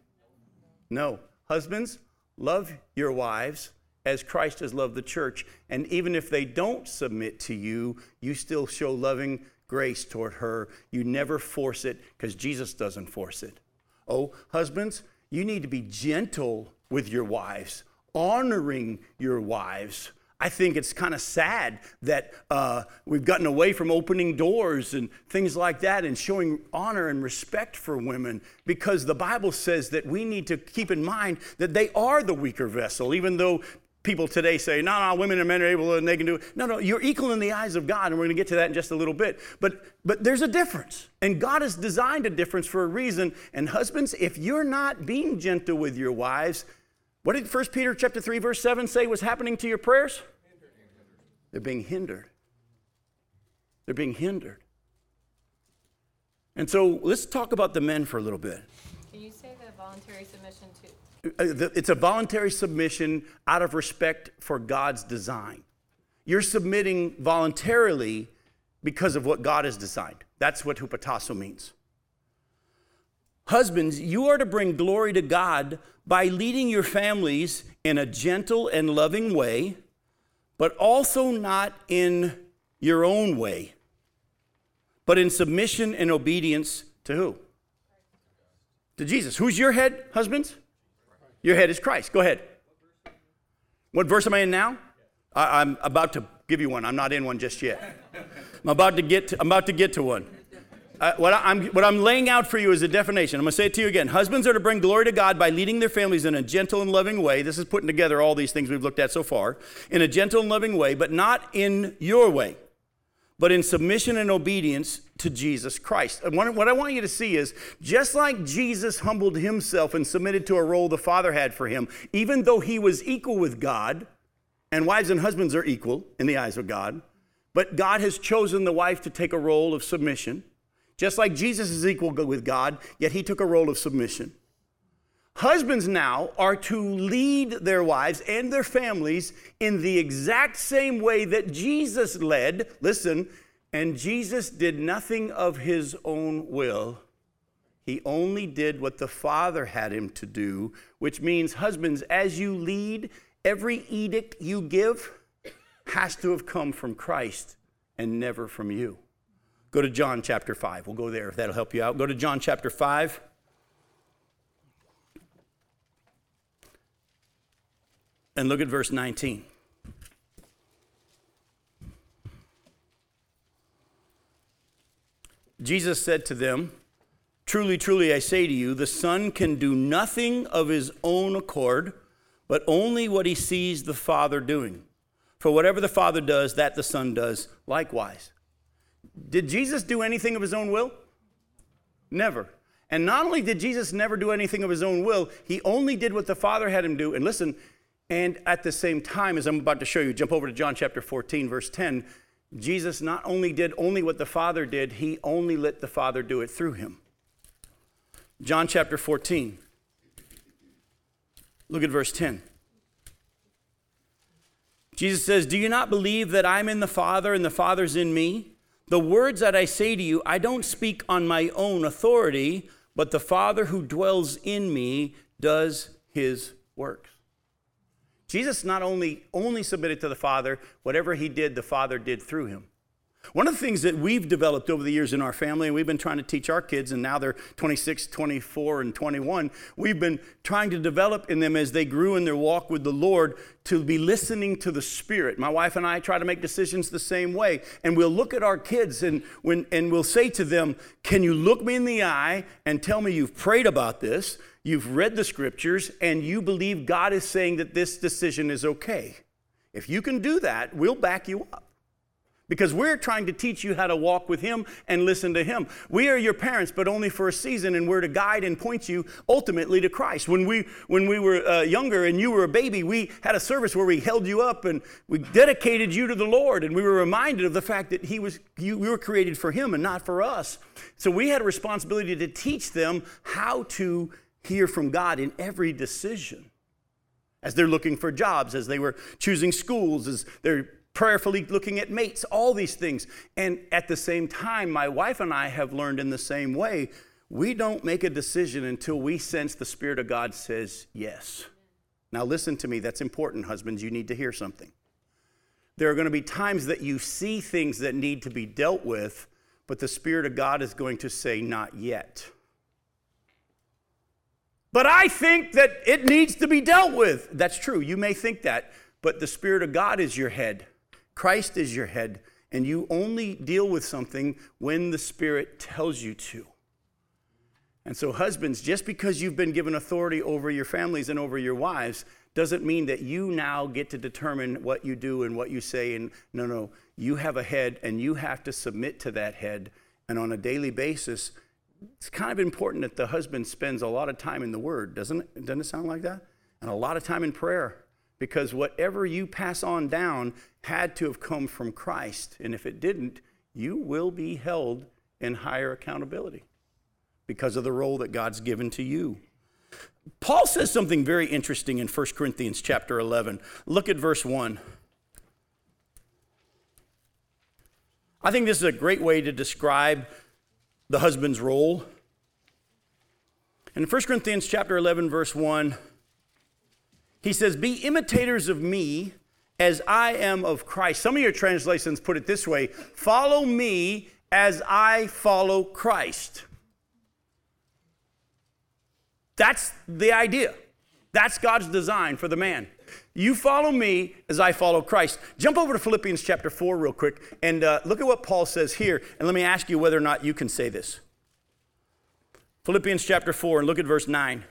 No. Husbands, love your wives as Christ has loved the church. And even if they don't submit to you, you still show loving grace toward her. You never force it because Jesus doesn't force it. Oh, husbands, you need to be gentle with your wives, honoring your wives. I think it's kind of sad that uh, we've gotten away from opening doors and things like that and showing honor and respect for women because the Bible says that we need to keep in mind that they are the weaker vessel, even though people today say, no, no, women and men are able and they can do it. No, no, you're equal in the eyes of God, and we're going to get to that in just a little bit. But, but there's a difference, and God has designed a difference for a reason. And husbands, if you're not being gentle with your wives, what did 1 Peter chapter 3, verse 7 say was happening to your prayers? They're being hindered. They're being hindered. And so let's talk about the men for a little bit. Can you say the voluntary submission Uh, it's a voluntary submission out of respect for God's design. You're submitting voluntarily because of what God has designed. That's what hupotasso means. Husbands, you are to bring glory to God by leading your families in a gentle and loving way, but also not in your own way, but in submission and obedience to who? To Jesus. Who's your head, husbands? Your head is Christ. Go ahead. What verse am I in now? I, am about to give you one. I'm not in one just yet. I'm about to get to, I'm about to, get to one. Uh, what, I, am what I'm laying out for you is a definition. I'm going to say it to you again. Husbands are to bring glory to God by leading their families in a gentle and loving way. This is putting together all these things we've looked at so far. In a gentle and loving way, but not in your way, but in submission and obedience to Jesus Christ. And what, what I want you to see is just like Jesus humbled himself and submitted to a role the Father had for him, even though he was equal with God, and wives and husbands are equal in the eyes of God, but God has chosen the wife to take a role of submission. Just like Jesus is equal with God, yet he took a role of submission. Husbands now are to lead their wives and their families in the exact same way that Jesus led. Listen, and Jesus did nothing of his own will. He only did what the Father had him to do, which means, husbands, as you lead, every edict you give has to have come from Christ and never from you. Go to John chapter 5. We'll go there if that'll help you out. Go to John chapter 5. And look at verse 19. Jesus said to them, Truly, truly, I say to you, the Son can do nothing of his own accord, but only what he sees the Father doing. For whatever the Father does, that the Son does likewise. Did Jesus do anything of his own will? Never. And not only did Jesus never do anything of his own will, he only did what the Father had him do. And listen, and at the same time, as I'm about to show you, jump over to John chapter 14, verse 10. Jesus not only did only what the Father did, he only let the Father do it through him. John chapter 14. Look at verse 10. Jesus says, Do you not believe that I'm in the Father and the Father's in me? The words that I say to you, I don't speak on my own authority, but the Father who dwells in me does his works. Jesus not only only submitted to the Father, whatever he did, the Father did through him. One of the things that we've developed over the years in our family, and we've been trying to teach our kids, and now they're 26, 24, and 21, we've been trying to develop in them as they grew in their walk with the Lord to be listening to the Spirit. My wife and I try to make decisions the same way, and we'll look at our kids and, when, and we'll say to them, Can you look me in the eye and tell me you've prayed about this, you've read the scriptures, and you believe God is saying that this decision is okay? If you can do that, we'll back you up because we're trying to teach you how to walk with Him and listen to Him. We are your parents, but only for a season, and we're to guide and point you ultimately to Christ. When we when we were uh, younger and you were a baby, we had a service where we held you up and we dedicated you to the Lord, and we were reminded of the fact that He was you, we were created for Him and not for us. So we had a responsibility to teach them how to hear from God in every decision as they're looking for jobs, as they were choosing schools, as they're prayerfully looking at mates, all these things. And at the same time, my wife and I have learned in the same way We don't make a decision until we sense the Spirit of God says yes. Now, listen to me, that's important, husbands. You need to hear something. There are going to be times that you see things that need to be dealt with, but the Spirit of God is going to say, not yet. But I think that it needs to be dealt with. That's true. You may think that, but the Spirit of God is your head, Christ is your head, and you only deal with something when the Spirit tells you to. And so, husbands, just because you've been given authority over your families and over your wives doesn't mean that you now get to determine what you do and what you say. And no, no, you have a head and you have to submit to that head. And on a daily basis, it's kind of important that the husband spends a lot of time in the Word, doesn't it? Doesn't it sound like that? And a lot of time in prayer. Because whatever you pass on down had to have come from Christ. And if it didn't, you will be held in higher accountability because of the role that God's given to you. Paul says something very interesting in 1 Corinthians chapter 11. Look at verse 1. I think this is a great way to describe the husband's role. In 1 Corinthians chapter 11 verse 1, he says, "Be imitators of me as I am of Christ." Some of your translations put it this way, "Follow me as I follow Christ." That's the idea. That's God's design for the man. You follow me as I follow Christ. Jump over to Philippians chapter 4 real quick and uh, look at what Paul says here. And let me ask you whether or not you can say this. Philippians chapter 4, and look at verse 9.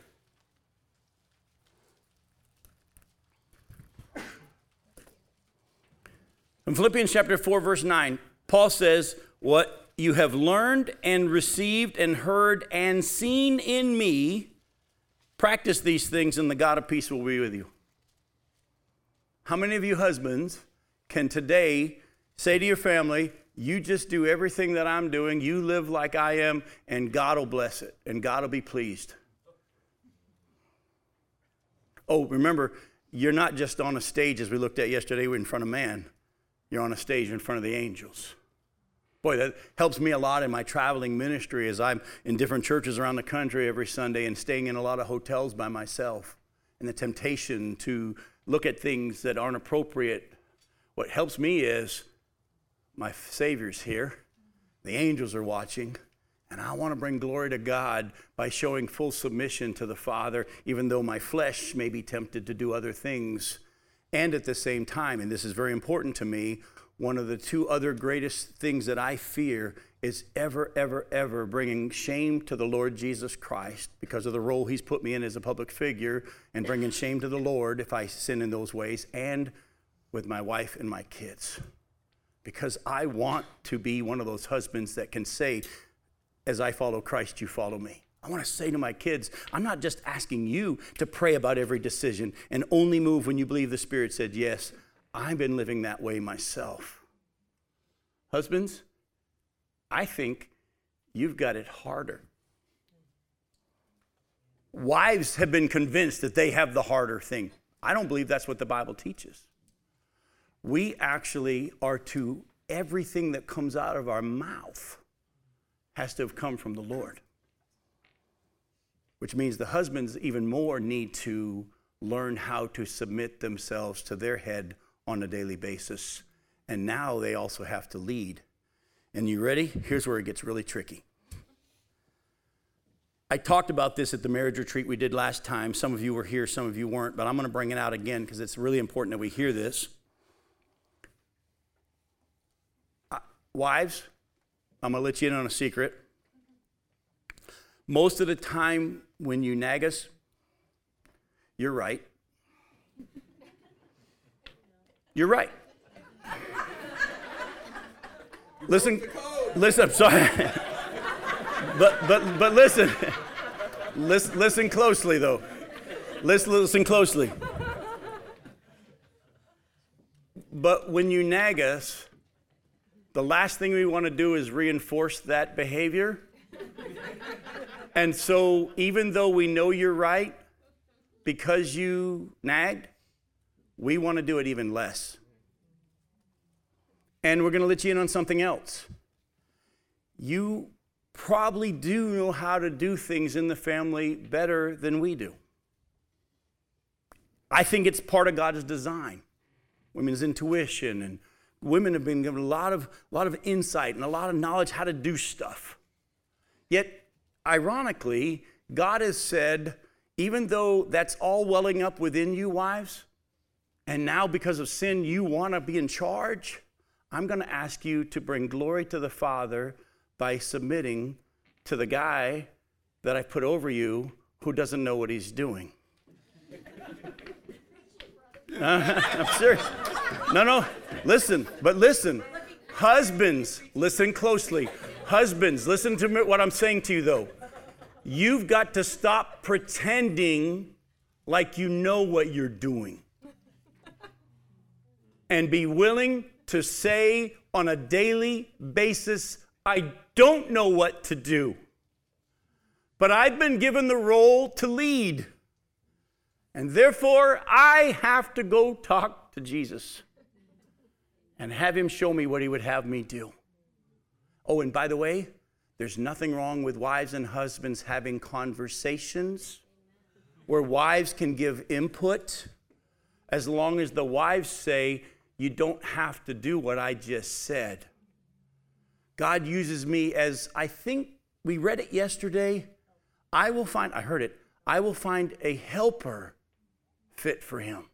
In Philippians chapter 4, verse 9, Paul says, What you have learned and received and heard and seen in me, Practice these things, and the God of peace will be with you. How many of you husbands can today say to your family, You just do everything that I'm doing, you live like I am, and God will bless it, and God will be pleased? Oh, remember, you're not just on a stage as we looked at yesterday we're in front of man, you're on a stage in front of the angels. Boy, that helps me a lot in my traveling ministry as I'm in different churches around the country every Sunday and staying in a lot of hotels by myself. And the temptation to look at things that aren't appropriate. What helps me is my Savior's here, the angels are watching, and I want to bring glory to God by showing full submission to the Father, even though my flesh may be tempted to do other things. And at the same time, and this is very important to me, one of the two other greatest things that I fear is ever, ever, ever bringing shame to the Lord Jesus Christ because of the role He's put me in as a public figure and bringing shame to the Lord if I sin in those ways and with my wife and my kids. Because I want to be one of those husbands that can say, as I follow Christ, you follow me. I want to say to my kids, I'm not just asking you to pray about every decision and only move when you believe the Spirit said yes. I've been living that way myself. Husbands, I think you've got it harder. Wives have been convinced that they have the harder thing. I don't believe that's what the Bible teaches. We actually are to everything that comes out of our mouth has to have come from the Lord. Which means the husbands even more need to learn how to submit themselves to their head on a daily basis. And now they also have to lead. And you ready? Here's where it gets really tricky. I talked about this at the marriage retreat we did last time. Some of you were here, some of you weren't, but I'm going to bring it out again because it's really important that we hear this. Uh, wives, I'm going to let you in on a secret. Most of the time when you nag us, you're right. You're right. listen, listen, I'm sorry. but, but, but listen, listen, listen closely though. Listen, listen closely. But when you nag us, the last thing we want to do is reinforce that behavior. And so, even though we know you're right, because you nagged, we want to do it even less. And we're going to let you in on something else. You probably do know how to do things in the family better than we do. I think it's part of God's design. Women's intuition and women have been given a lot of, lot of insight and a lot of knowledge how to do stuff. Yet, ironically, God has said, even though that's all welling up within you, wives, and now because of sin, you want to be in charge, I'm going to ask you to bring glory to the Father by submitting to the guy that I put over you who doesn't know what he's doing. Uh, I'm serious. No, no, listen, but listen. Husbands, listen closely. Husbands, listen to what I'm saying to you though. You've got to stop pretending like you know what you're doing and be willing to say on a daily basis, I don't know what to do, but I've been given the role to lead. And therefore, I have to go talk to Jesus and have him show me what he would have me do. Oh, and by the way, there's nothing wrong with wives and husbands having conversations where wives can give input as long as the wives say, You don't have to do what I just said. God uses me as I think we read it yesterday. I will find, I heard it, I will find a helper fit for him.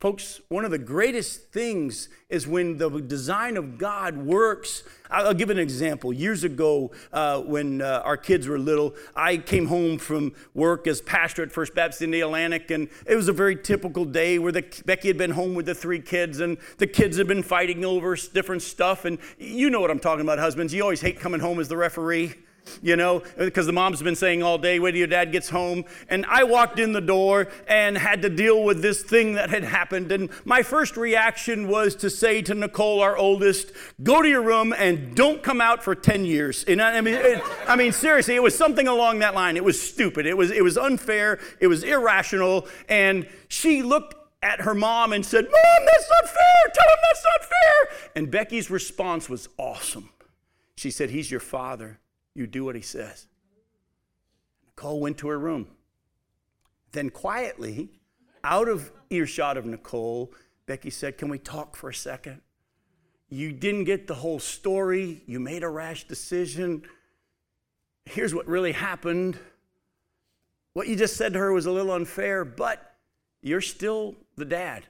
Folks, one of the greatest things is when the design of God works. I'll give an example. Years ago, uh, when uh, our kids were little, I came home from work as pastor at First Baptist Indialantic, and it was a very typical day where the, Becky had been home with the three kids, and the kids had been fighting over different stuff. And you know what I'm talking about, husbands. You always hate coming home as the referee you know, because the mom's been saying all day, wait till your dad gets home. And I walked in the door and had to deal with this thing that had happened. And my first reaction was to say to Nicole, our oldest, go to your room and don't come out for 10 years. And I mean, it, I mean, seriously, it was something along that line. It was stupid. It was, it was unfair. It was irrational. And she looked at her mom and said, Mom, that's not fair. Tell him that's not fair. And Becky's response was awesome. She said, He's your father you do what he says. Nicole went to her room. Then, quietly, out of earshot of Nicole, Becky said, Can we talk for a second? You didn't get the whole story. You made a rash decision. Here's what really happened. What you just said to her was a little unfair, but you're still the dad,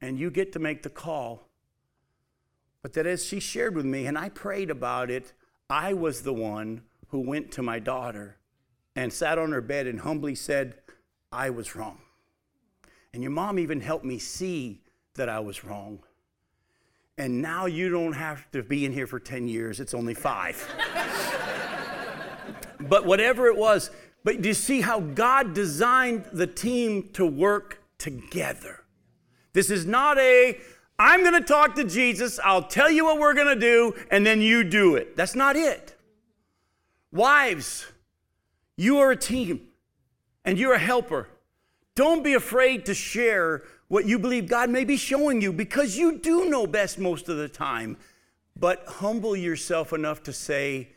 and you get to make the call. But that as she shared with me, and I prayed about it, I was the one who went to my daughter and sat on her bed and humbly said, I was wrong. And your mom even helped me see that I was wrong. And now you don't have to be in here for 10 years, it's only five. but whatever it was, but do you see how God designed the team to work together? This is not a, I'm going to talk to Jesus. I'll tell you what we're going to do, and then you do it. That's not it. Wives, you are a team and you're a helper. Don't be afraid to share what you believe God may be showing you because you do know best most of the time. But humble yourself enough to say,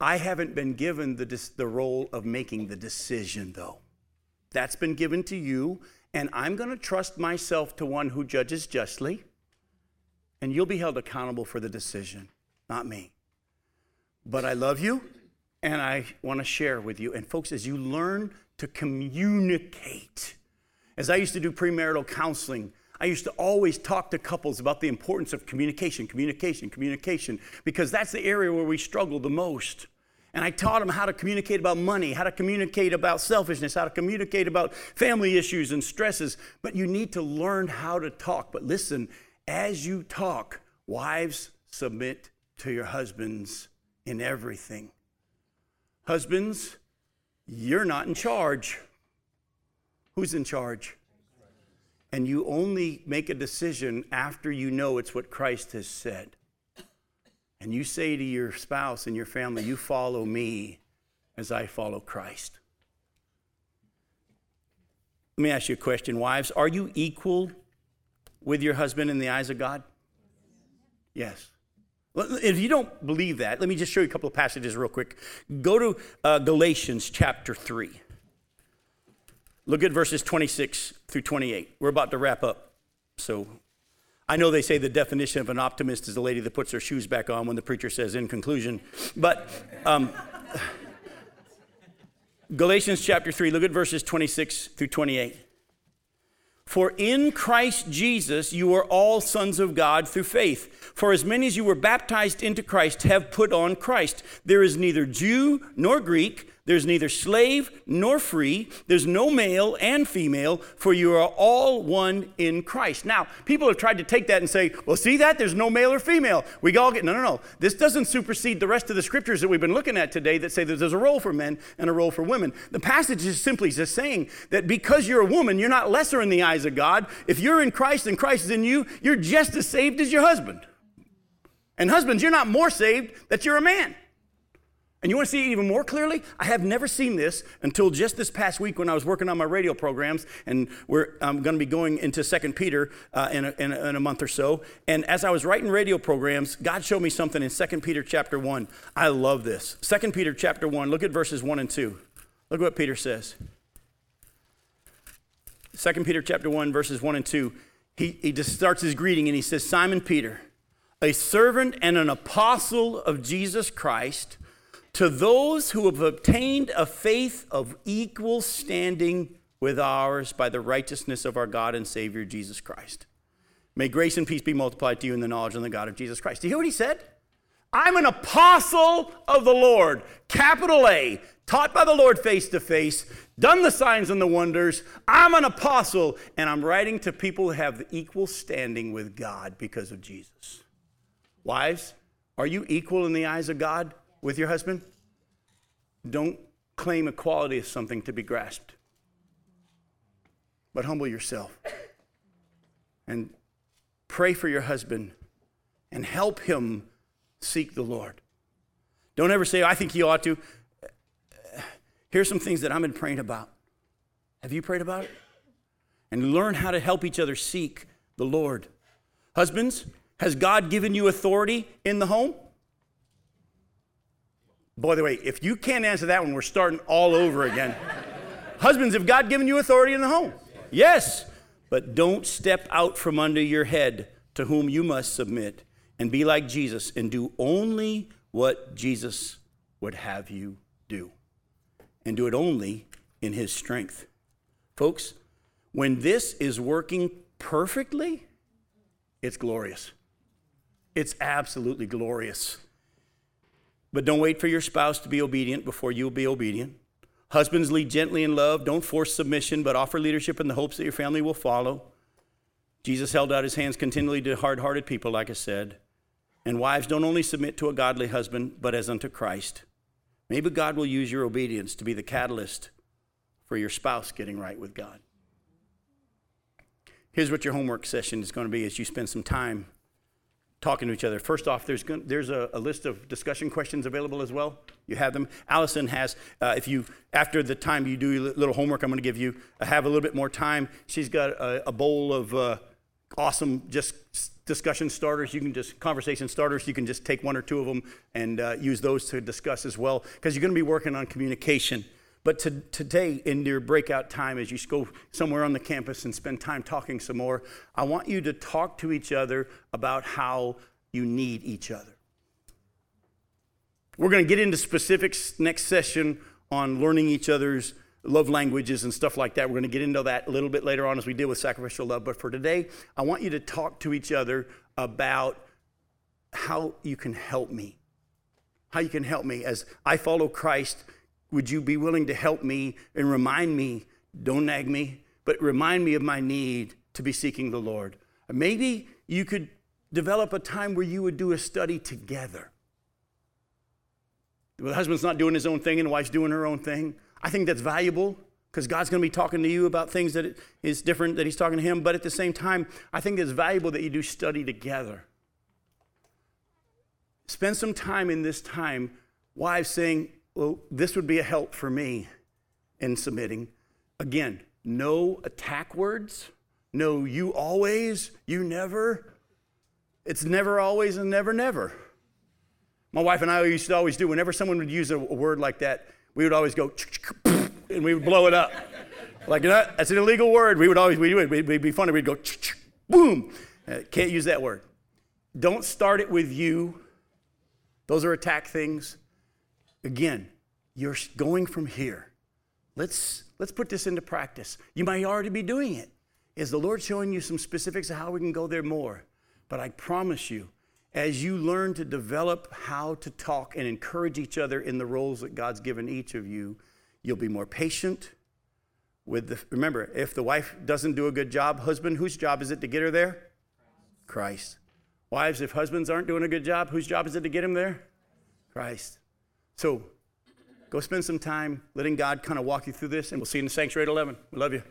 I haven't been given the, the role of making the decision, though. That's been given to you, and I'm going to trust myself to one who judges justly and you'll be held accountable for the decision, not me. But I love you and I want to share with you. And folks, as you learn to communicate, as I used to do premarital counseling, I used to always talk to couples about the importance of communication, communication, communication, because that's the area where we struggle the most. And I taught them how to communicate about money, how to communicate about selfishness, how to communicate about family issues and stresses. But you need to learn how to talk. But listen, as you talk, wives, submit to your husbands in everything. Husbands, you're not in charge. Who's in charge? And you only make a decision after you know it's what Christ has said. And you say to your spouse and your family, You follow me as I follow Christ. Let me ask you a question, wives. Are you equal with your husband in the eyes of God? Yes. If you don't believe that, let me just show you a couple of passages real quick. Go to uh, Galatians chapter 3. Look at verses 26 through 28. We're about to wrap up. So I know they say the definition of an optimist is a lady that puts her shoes back on when the preacher says in conclusion. But um, Galatians chapter 3, look at verses 26 through 28. For in Christ Jesus you are all sons of God through faith. For as many as you were baptized into Christ have put on Christ. There is neither Jew nor Greek. There's neither slave nor free. There's no male and female, for you are all one in Christ. Now, people have tried to take that and say, well, see that? There's no male or female. We all get, no, no, no. This doesn't supersede the rest of the scriptures that we've been looking at today that say that there's a role for men and a role for women. The passage is simply just saying that because you're a woman, you're not lesser in the eyes of God. If you're in Christ and Christ is in you, you're just as saved as your husband. And husbands, you're not more saved that you're a man. And you want to see it even more clearly? I have never seen this until just this past week when I was working on my radio programs, and I'm going to be going into Second Peter uh, in, a, in, a, in, a, month or so. And as I was writing radio programs, God showed me something in Second Peter chapter one. I love this. Second Peter chapter one. Look at verses one and two. Look at what Peter says. Second Peter chapter one, verses one and two. He, he just starts his greeting and he says, Simon Peter, a servant and an apostle of Jesus Christ to those who have obtained a faith of equal standing with ours by the righteousness of our God and Savior Jesus Christ. May grace and peace be multiplied to you in the knowledge of the God of Jesus Christ. Do you hear what he said? I'm an apostle of the Lord, capital A, taught by the Lord face to face, done the signs and the wonders. I'm an apostle, and I'm writing to people who have the equal standing with God because of Jesus. Wives, are you equal in the eyes of God? With your husband, don't claim equality as something to be grasped, but humble yourself and pray for your husband and help him seek the Lord. Don't ever say, oh, I think he ought to. Here's some things that I've been praying about. Have you prayed about it? And learn how to help each other seek the Lord. Husbands, has God given you authority in the home? By the way, if you can't answer that one, we're starting all over again. Husbands, have God given you authority in the home? Yes. But don't step out from under your head to whom you must submit and be like Jesus and do only what Jesus would have you do. And do it only in his strength. Folks, when this is working perfectly, it's glorious. It's absolutely glorious. But don't wait for your spouse to be obedient before you'll be obedient. Husbands, lead gently in love. Don't force submission, but offer leadership in the hopes that your family will follow. Jesus held out his hands continually to hard hearted people, like I said. And wives, don't only submit to a godly husband, but as unto Christ. Maybe God will use your obedience to be the catalyst for your spouse getting right with God. Here's what your homework session is going to be as you spend some time talking to each other. First off, there's, there's a, a, list of discussion questions available as well. You have them. Allison has, uh, if you, after the time you do your little homework, I'm going to give you, uh, have a little bit more time. She's got a, a bowl of uh, awesome just discussion starters. You can just, conversation starters, you can just take one or two of them and uh, use those to discuss as well, because you're going to be working on communication. But to, today, in your breakout time, as you go somewhere on the campus and spend time talking some more, I want you to talk to each other about how you need each other. We're going to get into specifics next session on learning each other's love languages and stuff like that. We're going to get into that a little bit later on as we deal with sacrificial love. But for today, I want you to talk to each other about how you can help me. How you can help me as I follow Christ would you be willing to help me and remind me, don't nag me, but remind me of my need to be seeking the Lord? Maybe you could develop a time where you would do a study together. The husband's not doing his own thing and the wife's doing her own thing. I think that's valuable because God's going to be talking to you about things that is different that He's talking to him. But at the same time, I think it's valuable that you do study together. Spend some time in this time, wives saying, well, this would be a help for me in submitting. Again, no attack words, no you always, you never. It's never always and never never. My wife and I used to always do, whenever someone would use a, word like that, we would always go, and we would blow it up. Like, that's an illegal word. We would always, we would, it'd be funny. We'd go, boom. Uh, can't use that word. Don't start it with you. Those are attack things. Again, you're going from here. Let's, let's put this into practice. You might already be doing it. Is the Lord showing you some specifics of how we can go there more? But I promise you, as you learn to develop how to talk and encourage each other in the roles that God's given each of you, you'll be more patient with the remember, if the wife doesn't do a good job, husband, whose job is it to get her there? Christ. Wives, if husbands aren't doing a good job, whose job is it to get him there? Christ. So go spend some time letting God kind of walk you through this, and we'll see you in the sanctuary at 11. We love you.